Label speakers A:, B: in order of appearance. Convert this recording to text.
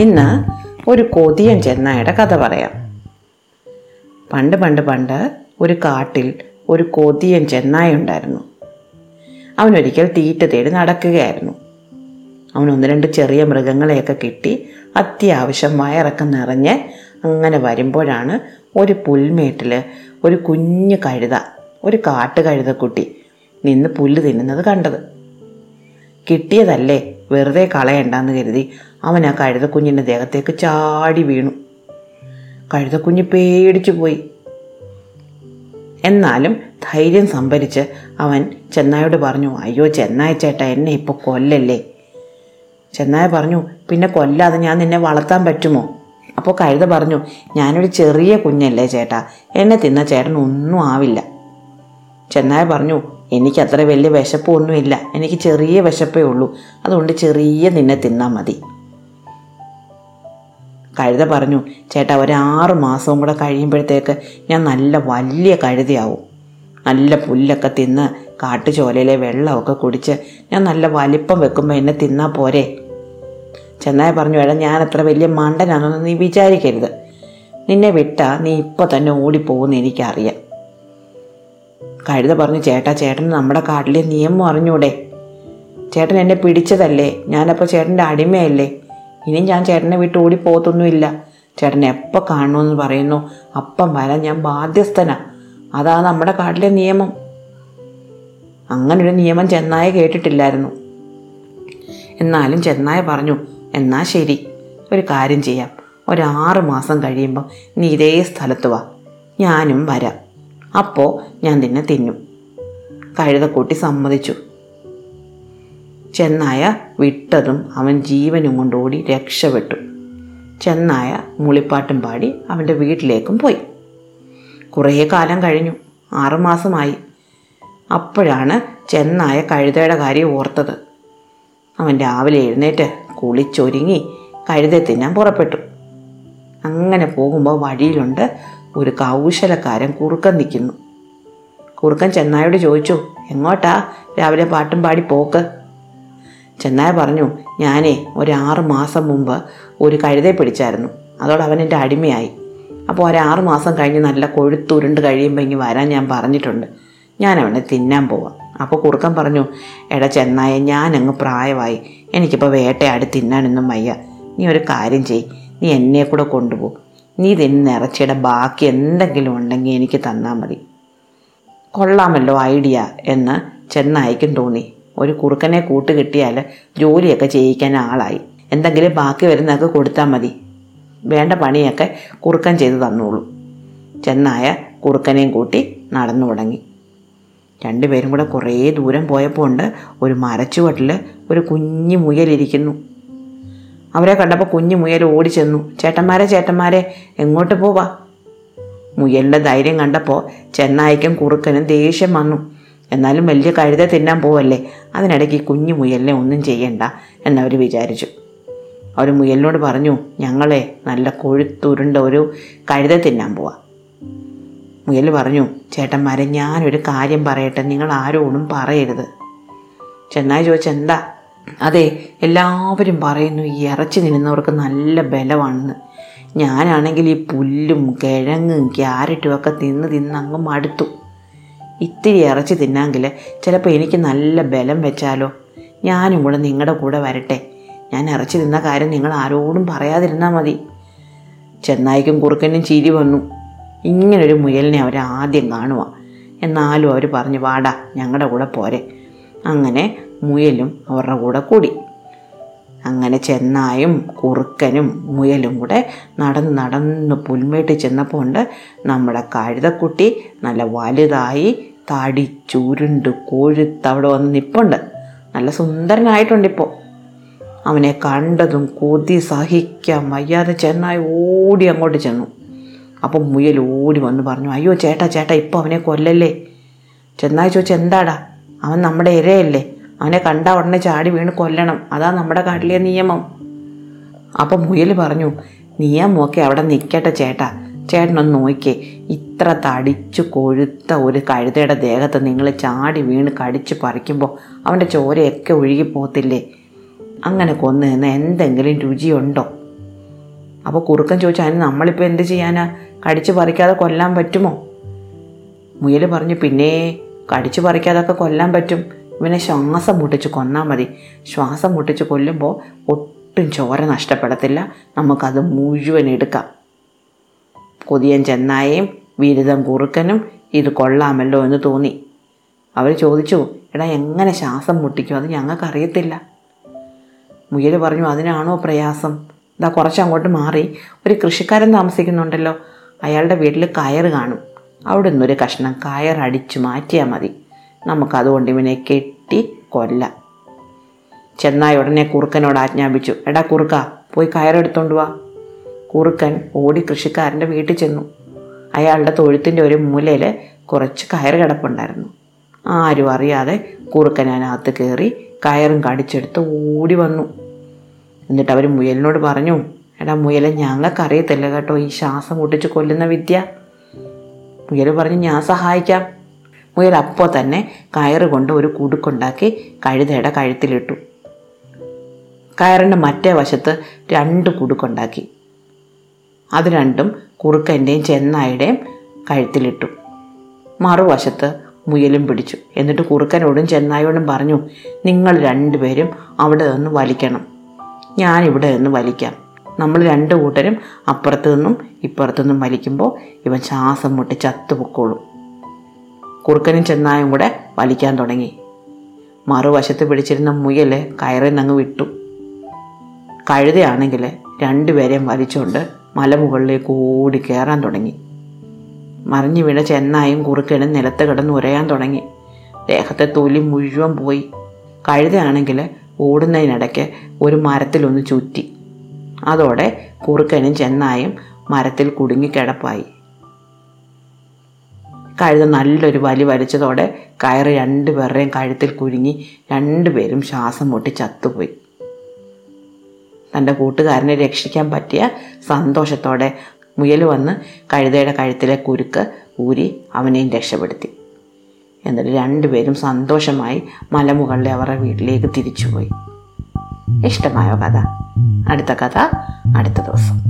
A: ഇന്ന് ഒരു കൊതിയൻ ചെന്നായുടെ കഥ പറയാം. പണ്ട് പണ്ട് പണ്ട് ഒരു കാട്ടിൽ ഒരു കൊതിയൻ ചെന്നായ ഉണ്ടായിരുന്നു. അവനൊരിക്കൽ തീറ്റ തേടി നടക്കുകയായിരുന്നു. അവൻ ഒന്ന് രണ്ട് ചെറിയ മൃഗങ്ങളെയൊക്കെ കിട്ടി അത്യാവശ്യം വയറൊക്കെ നിറഞ്ഞ് അങ്ങനെ വരുമ്പോഴാണ് ഒരു പുൽമേട്ടിൽ ഒരു കുഞ്ഞു കഴുത ഒരു കാട്ടുകഴുതക്കുട്ടി നിന്ന് പുല്ല് തിന്നുന്നത് കണ്ടത്. കിട്ടിയതല്ലേ വെറുതെ കളയണ്ടെന്ന് കരുതി അവൻ ആ കഴുതക്കുഞ്ഞിന്റെ ദേഹത്തേക്ക് ചാടി വീണു. കഴുതക്കുഞ്ഞ് പേടിച്ചു പോയി. എന്നാലും ധൈര്യം സംഭരിച്ച് അവൻ ചെന്നായോട് പറഞ്ഞു അയ്യോ ചെന്നായ ചേട്ടാ എന്നെ ഇപ്പോൾ കൊല്ലല്ലേ? ചെന്നായ പറഞ്ഞു പിന്നെ കൊല്ലാതെ ഞാൻ നിന്നെ വളർത്താൻ പറ്റുമോ? അപ്പോൾ കഴുത പറഞ്ഞു ഞാനൊരു ചെറിയ കുഞ്ഞല്ലേ ചേട്ടാ എന്നെ തിന്ന ചേട്ടൻ ഒന്നും ആവില്ല. ചെന്നായ പറഞ്ഞു എനിക്ക് അത്ര വലിയ വിശപ്പൊന്നുമില്ല. എനിക്ക് ചെറിയ വിശപ്പേ ഉള്ളൂ. അതുകൊണ്ട് ചെറിയ നിന്നെ തിന്നാൽ മതി. കഴുത പറഞ്ഞു ചേട്ടാ ഒരാറ് മാസവും കൂടെ കഴിയുമ്പോഴത്തേക്ക് ഞാൻ നല്ല വലിയ കഴുതയാവും. നല്ല പുല്ലൊക്കെ തിന്ന് കാട്ടുചോലയിലെ വെള്ളമൊക്കെ കുടിച്ച് ഞാൻ നല്ല വലിപ്പം വെക്കുമ്പോൾ എന്നെ തിന്നാൽ പോരെ. ചെന്നായ പറഞ്ഞു എടാ ഞാൻ അത്ര വലിയ മണ്ടനാണെന്ന് നീ വിചാരിക്കരുത്. നിന്നെ വിട്ടാൽ നീ ഇപ്പോൾ തന്നെ ഓടിപ്പോകുമെന്ന് എനിക്കറിയാം. കഴുത പറഞ്ഞു ചേട്ടാ ചേട്ടൻ നമ്മുടെ കാട്ടിലെ നിയമം അറിഞ്ഞൂടെ? ചേട്ടൻ എന്നെ പിടിച്ചതല്ലേ? ഞാനപ്പോൾ ചേട്ടന്റെ അടിമയല്ലേ? ഇനി ഞാൻ ചേട്ടനെ വിട്ട് ഓടിപ്പോകത്തൊന്നുമില്ല ചേട്ടൻ എപ്പോൾ കാണണമെന്ന് പറയുന്നു. അപ്പം വരാൻ ഞാൻ ബാധ്യസ്ഥനാ. അതാ നമ്മുടെ കാട്ടിലെ നിയമം. അങ്ങനൊരു നിയമം ചെന്നായ കേട്ടിട്ടില്ലായിരുന്നു. എന്നാലും ചെന്നായ പറഞ്ഞു എന്നാൽ ശരി ഒരു കാര്യം ചെയ്യാം. ഒരാറ് മാസം കഴിയുമ്പം നീ ഇതേ സ്ഥലത്ത് വാ. ഞാനും വരാം. അപ്പോൾ ഞാൻ നിന്നെ തിന്നും. കഴുതക്കൂട്ടി സമ്മതിച്ചു. ചെന്നായ വിട്ടതും അവൻ ജീവനും കൊണ്ടോടി രക്ഷപ്പെട്ടു. ചെന്നായ മുളിപ്പാട്ടും പാടി അവന്റെ വീട്ടിലേക്കും പോയി. കുറേ കാലം കഴിഞ്ഞു. ആറുമാസമായി അപ്പോഴാണ് ചെന്നായ കഴുതയുടെ കാര്യം ഓർത്തത്. അവൻ രാവിലെ എഴുന്നേറ്റ് കുളിച്ചൊരുങ്ങി കഴുതെ തിന്നാൻ പുറപ്പെട്ടു. അങ്ങനെ പോകുമ്പോൾ വഴിയിലുണ്ട് ഒരു കൗശലക്കാരൻ കുറുക്കൻ നിൽക്കുന്നു. കുറുക്കൻ ചെന്നായോട് ചോദിച്ചു എങ്ങോട്ടാ? രാവിലെ പാട്ടും പാടി പോക്ക്. ചെന്നായ പറഞ്ഞു ഞാനേ ഒരാറ് മാസം മുമ്പ് ഒരു കഴുതയെ പിടിച്ചായിരുന്നു. അതോടെ അവൻ എന്റെ അടിമയായി. അപ്പോൾ ഒരാറ് മാസം കഴിഞ്ഞ് നല്ല കൊഴുത്തുരുണ്ട് കഴിയുമ്പോൾ ഇങ്ങ് വരാൻ ഞാൻ പറഞ്ഞിട്ടുണ്ട്. ഞാൻ അവനെ തിന്നാൻ പോവാം. അപ്പോൾ കുറുക്കൻ പറഞ്ഞു എടാ ചെന്നായ ഞാനങ്ങ് പ്രായമായി. എനിക്കിപ്പോൾ വേട്ടയാടി തിന്നാനൊന്നും വയ്യ. നീ ഒരു കാര്യം ചെയ് നീ എന്നെ കൂടെ കൊണ്ടുപോകും നീ തിന്ന ഇറച്ചിയുടെ ബാക്കി എന്തെങ്കിലും ഉണ്ടെങ്കിൽ എനിക്ക് തന്നാൽ മതി. കൊള്ളാമല്ലോ ഐഡിയ എന്ന് ചെന്നായിക്കും തോന്നി. ഒരു കുറുക്കനെ കൂട്ട് കിട്ടിയാൽ ജോലിയൊക്കെ ചെയ്യിക്കാൻ ആളായി. എന്തെങ്കിലും ബാക്കി വരുന്നതൊക്കെ കൊടുത്താൽ മതി. വേണ്ട പണിയൊക്കെ കുറുക്കൻ ചെയ്ത് തന്നോളൂ. ചെന്നായ കുറുക്കനെയും കൂട്ടി നടന്നു തുടങ്ങി. രണ്ടുപേരും കൂടെ കുറേ ദൂരം പോയപ്പോൾ ഉണ്ട് ഒരു മരച്ചുവട്ടിൽ ഒരു കുഞ്ഞു മുയലിരിക്കുന്നു അവരെ കണ്ടപ്പോൾ കുഞ്ഞു മുയൽ ഓടി ചെന്നു. ചേട്ടന്മാരെ ചേട്ടന്മാരെ എങ്ങോട്ട് പോവാ? മുയലിന്റെ ധൈര്യം കണ്ടപ്പോൾ ചെന്നായിക്കും കുറുക്കനും ദേഷ്യം വന്നു. എന്നാലും വലിയ കഴുത തിന്നാൻ പോവല്ലേ? അതിനിടയ്ക്ക് കുഞ്ഞു മുയലിനെ ഒന്നും ചെയ്യണ്ട എന്നവർ വിചാരിച്ചു. അവർ മുയലിനോട് പറഞ്ഞു ഞങ്ങളെ നല്ല കൊഴുത്തുരുണ്ട ഒരു കഴുത തിന്നാൻ പോവാ. മുയൽ പറഞ്ഞു ചേട്ടന്മാരെ ഞാനൊരു കാര്യം പറയട്ടെ നിങ്ങൾ ആരോടും പറയരുത്. ചെന്നായി ചോദിച്ചെന്താ അതെ എല്ലാവരും പറയുന്നു ഈ ഇറച്ചി നിന്നവർക്ക് നല്ല ബലമാണെന്ന്. ഞാനാണെങ്കിൽ ഈ പുല്ലും കിഴങ്ങും ക്യാരറ്റും ഒക്കെ തിന്ന് തിന്ന് അങ്ങ് മടുത്തു. ഇത്തിരി ഇറച്ചി തിന്നാങ്കിൽ ചിലപ്പോൾ എനിക്ക് നല്ല ബലം വെച്ചാലോ? ഞാനും കൂടെ നിങ്ങളുടെ കൂടെ വരട്ടെ. ഞാൻ ഇറച്ചി തിന്ന കാര്യം നിങ്ങൾ ആരോടും പറയാതിരുന്നാൽ മതി. ചെന്നായിക്കും കുറുക്കനും ചിരി വന്നു. ഇങ്ങനൊരു മുയലിനെ അവർ ആദ്യം കാണുക എന്നാലും അവർ പറഞ്ഞു വാടാ ഞങ്ങളുടെ കൂടെ പോരെ. അങ്ങനെ മുയലും അവരുടെ കൂടെ കൂടി. അങ്ങനെ ചെന്നായും കുറുക്കനും മുയലും കൂടെ നടന്ന് നടന്ന് പുൽമേട്ട് ചെന്നപ്പോൾ ഉണ്ട് നമ്മുടെ കഴുതക്കുട്ടി നല്ല വലുതായി തടിച്ചുരുണ്ട് കൊഴുത്ത് അവിടെ വന്ന് നിപ്പുണ്ട്. നല്ല സുന്ദരനായിട്ടുണ്ട് ഇപ്പോൾ അവനെ കണ്ടതും കൊതി സഹിക്കാൻ വയ്യാതെ ചെന്നായി ഓടി അങ്ങോട്ട് ചെന്നു. അപ്പം മുയൽ ഓടി വന്ന് പറഞ്ഞു അയ്യോ ചേട്ടാ ചേട്ടാ ഇപ്പോൾ അവനെ കൊല്ലല്ലേ? ചെന്നായി ചോദിച്ചു എന്താടാ? അവൻ നമ്മുടെ ഇരയല്ലേ? അവനെ കണ്ട ഉടനെ ചാടി വീണ് കൊല്ലണം. അതാ നമ്മുടെ കാട്ടിലെ നിയമം. അപ്പം മുയൽ പറഞ്ഞു നിയമമൊക്കെ അവിടെ നിൽക്കട്ടെ ചേട്ടാ. ചേട്ടനൊന്ന് നോക്കിയേ. ഇത്ര തടിച്ചു കൊഴുത്ത ഒരു കഴുതയുടെ ദേഹത്ത് നിങ്ങൾ ചാടി വീണ് കടിച്ച് പറിക്കുമ്പോൾ അവന്റെ ചോരയൊക്കെ ഒഴുകി പോകത്തില്ലേ? അങ്ങനെ കൊന്നു നിന്ന് എന്തെങ്കിലും രുചിയുണ്ടോ? അപ്പോൾ കുറുക്കൻ ചോദിച്ചു അതിന് നമ്മളിപ്പോൾ എന്ത് ചെയ്യാനാ? കടിച്ചു പറിക്കാതെ കൊല്ലാൻ പറ്റുമോ? മുയൽ പറഞ്ഞു പിന്നെ കടിച്ചു പറിക്കാതൊക്കെ കൊല്ലാൻ പറ്റും. ഇവനെ ശ്വാസം മുട്ടിച്ച് കൊന്നാൽ മതി. ശ്വാസം മുട്ടിച്ച് കൊല്ലുമ്പോൾ ഒട്ടും ചോര നഷ്ടപ്പെടത്തില്ല. നമുക്കത് മുഴുവൻ എടുക്കാം. കൊതിയൻ ചെന്നായയും ബിരുദം കുറുക്കനും ഇത് കൊള്ളാമല്ലോ എന്ന് തോന്നി. അവർ ചോദിച്ചു എടാ എങ്ങനെ ശ്വാസം മുട്ടിക്കും? അത് ഞങ്ങൾക്കറിയത്തില്ല മുയൽ പറഞ്ഞു അതിനാണോ പ്രയാസം? ഇതാ കുറച്ചങ്ങോട്ട് മാറി. ഒരു കൃഷിക്കാരൻ താമസിക്കുന്നുണ്ടല്ലോ. അയാളുടെ വീട്ടിൽ കയർ കാണും. അവിടെ നിന്നൊരു കഷ്ണം കയർ അടിച്ചു മാറ്റിയാൽ മതി. നമുക്കതുകൊണ്ട് ഇവനെ കെട്ടി കൊല്ല. ചെന്നായ ഉടനെ കുറുക്കനോട് ആജ്ഞാപിച്ചു എടാ കുറുക്ക പോയി കയറെടുത്തോണ്ട് വാ. കുറുക്കൻ ഓടി കൃഷിക്കാരന്റെ വീട്ടിൽ ചെന്നു. അയാളുടെ തൊഴുത്തിന്റെ ഒരു മൂലയിൽ കുറച്ച് കയറ് കിടപ്പുണ്ടായിരുന്നു. ആരും അറിയാതെ കുറുക്കൻ അതിനകത്ത് കയറി കയറും കടിച്ചെടുത്ത് ഓടി വന്നു. എന്നിട്ട് അവർ മുയലിനോട് പറഞ്ഞു എടാ മുയലെ ഞങ്ങൾക്കറിയത്തില്ല കേട്ടോ ഈ ശ്വാസം മുട്ടിച്ച് കൊല്ലുന്ന വിദ്യ. മുയൽ പറഞ്ഞു ഞാൻ സഹായിക്കാം. മുയൽ അപ്പോൾ തന്നെ കയറുകൊണ്ട് ഒരു കുടുക്കുണ്ടാക്കി കഴുതയുടെ കഴുത്തിലിട്ടു. കയറിന്റെ മറ്റേ വശത്ത് രണ്ട് കുടുക്കുണ്ടാക്കി. അത് രണ്ടും കുറുക്കന്റെയും ചെന്നായുടെയും കഴുത്തിലിട്ടു. മറുവശത്ത് മുയലും പിടിച്ചു. എന്നിട്ട് കുറുക്കനോടും ചെന്നായോടും പറഞ്ഞു നിങ്ങൾ രണ്ടുപേരും അവിടെ നിന്ന് വലിക്കണം. ഞാനിവിടെ നിന്ന് വലിക്കാം. നമ്മൾ രണ്ട് കൂട്ടരും അപ്പുറത്തു നിന്നും ഇപ്പുറത്തു നിന്നും വലിക്കുമ്പോൾ ഇവൻ ശ്വാസം മുട്ടി ചത്തുപൊക്കോളും. കുറുക്കനും ചെന്നായും കൂടെ വലിക്കാൻ തുടങ്ങി. മറുവശത്ത് പിടിച്ചിരുന്ന മുയൽ കയറിൽ നങ്ങ് വിട്ടു. കഴുതയാണെങ്കിൽ രണ്ടുപേരെയും വലിച്ചുകൊണ്ട് മലമുകളിലേക്ക് ഓടി കയറാൻ തുടങ്ങി. മറിഞ്ഞു വീണ ചെന്നായും കുറുക്കനും നിലത്ത് കിടന്ന് ഉരയാൻ തുടങ്ങി. ദേഹത്തെ തൊലി മുഴുവൻ പോയി. കഴുതയാണെങ്കിൽ ഓടുന്നതിനിടയ്ക്ക് ഒരു മരത്തിലൊന്ന് ചുറ്റി. അതോടെ കുറുക്കനും ചെന്നായും മരത്തിൽ കുടുങ്ങിക്കിടപ്പായി. കഴുത നല്ലൊരു വലി വലിച്ചതോടെ കയറ് രണ്ടുപേരുടെയും കഴുത്തിൽ കുരുങ്ങി രണ്ടുപേരും ശ്വാസം മുട്ടി ചത്തുപോയി. തന്റെ കൂട്ടുകാരനെ രക്ഷിക്കാൻ പറ്റിയ സന്തോഷത്തോടെ മുയൽ വന്ന് കഴുതയുടെ കഴുത്തിലെ കുരുക്ക് ഊരി അവനെയും രക്ഷപ്പെടുത്തി. എന്നിട്ട് രണ്ടുപേരും സന്തോഷമായി മലമുകളിലെ അവരുടെ വീട്ടിലേക്ക് തിരിച്ചുപോയി. ഇഷ്ടമായോ കഥ? അടുത്ത കഥ അടുത്ത ദിവസം.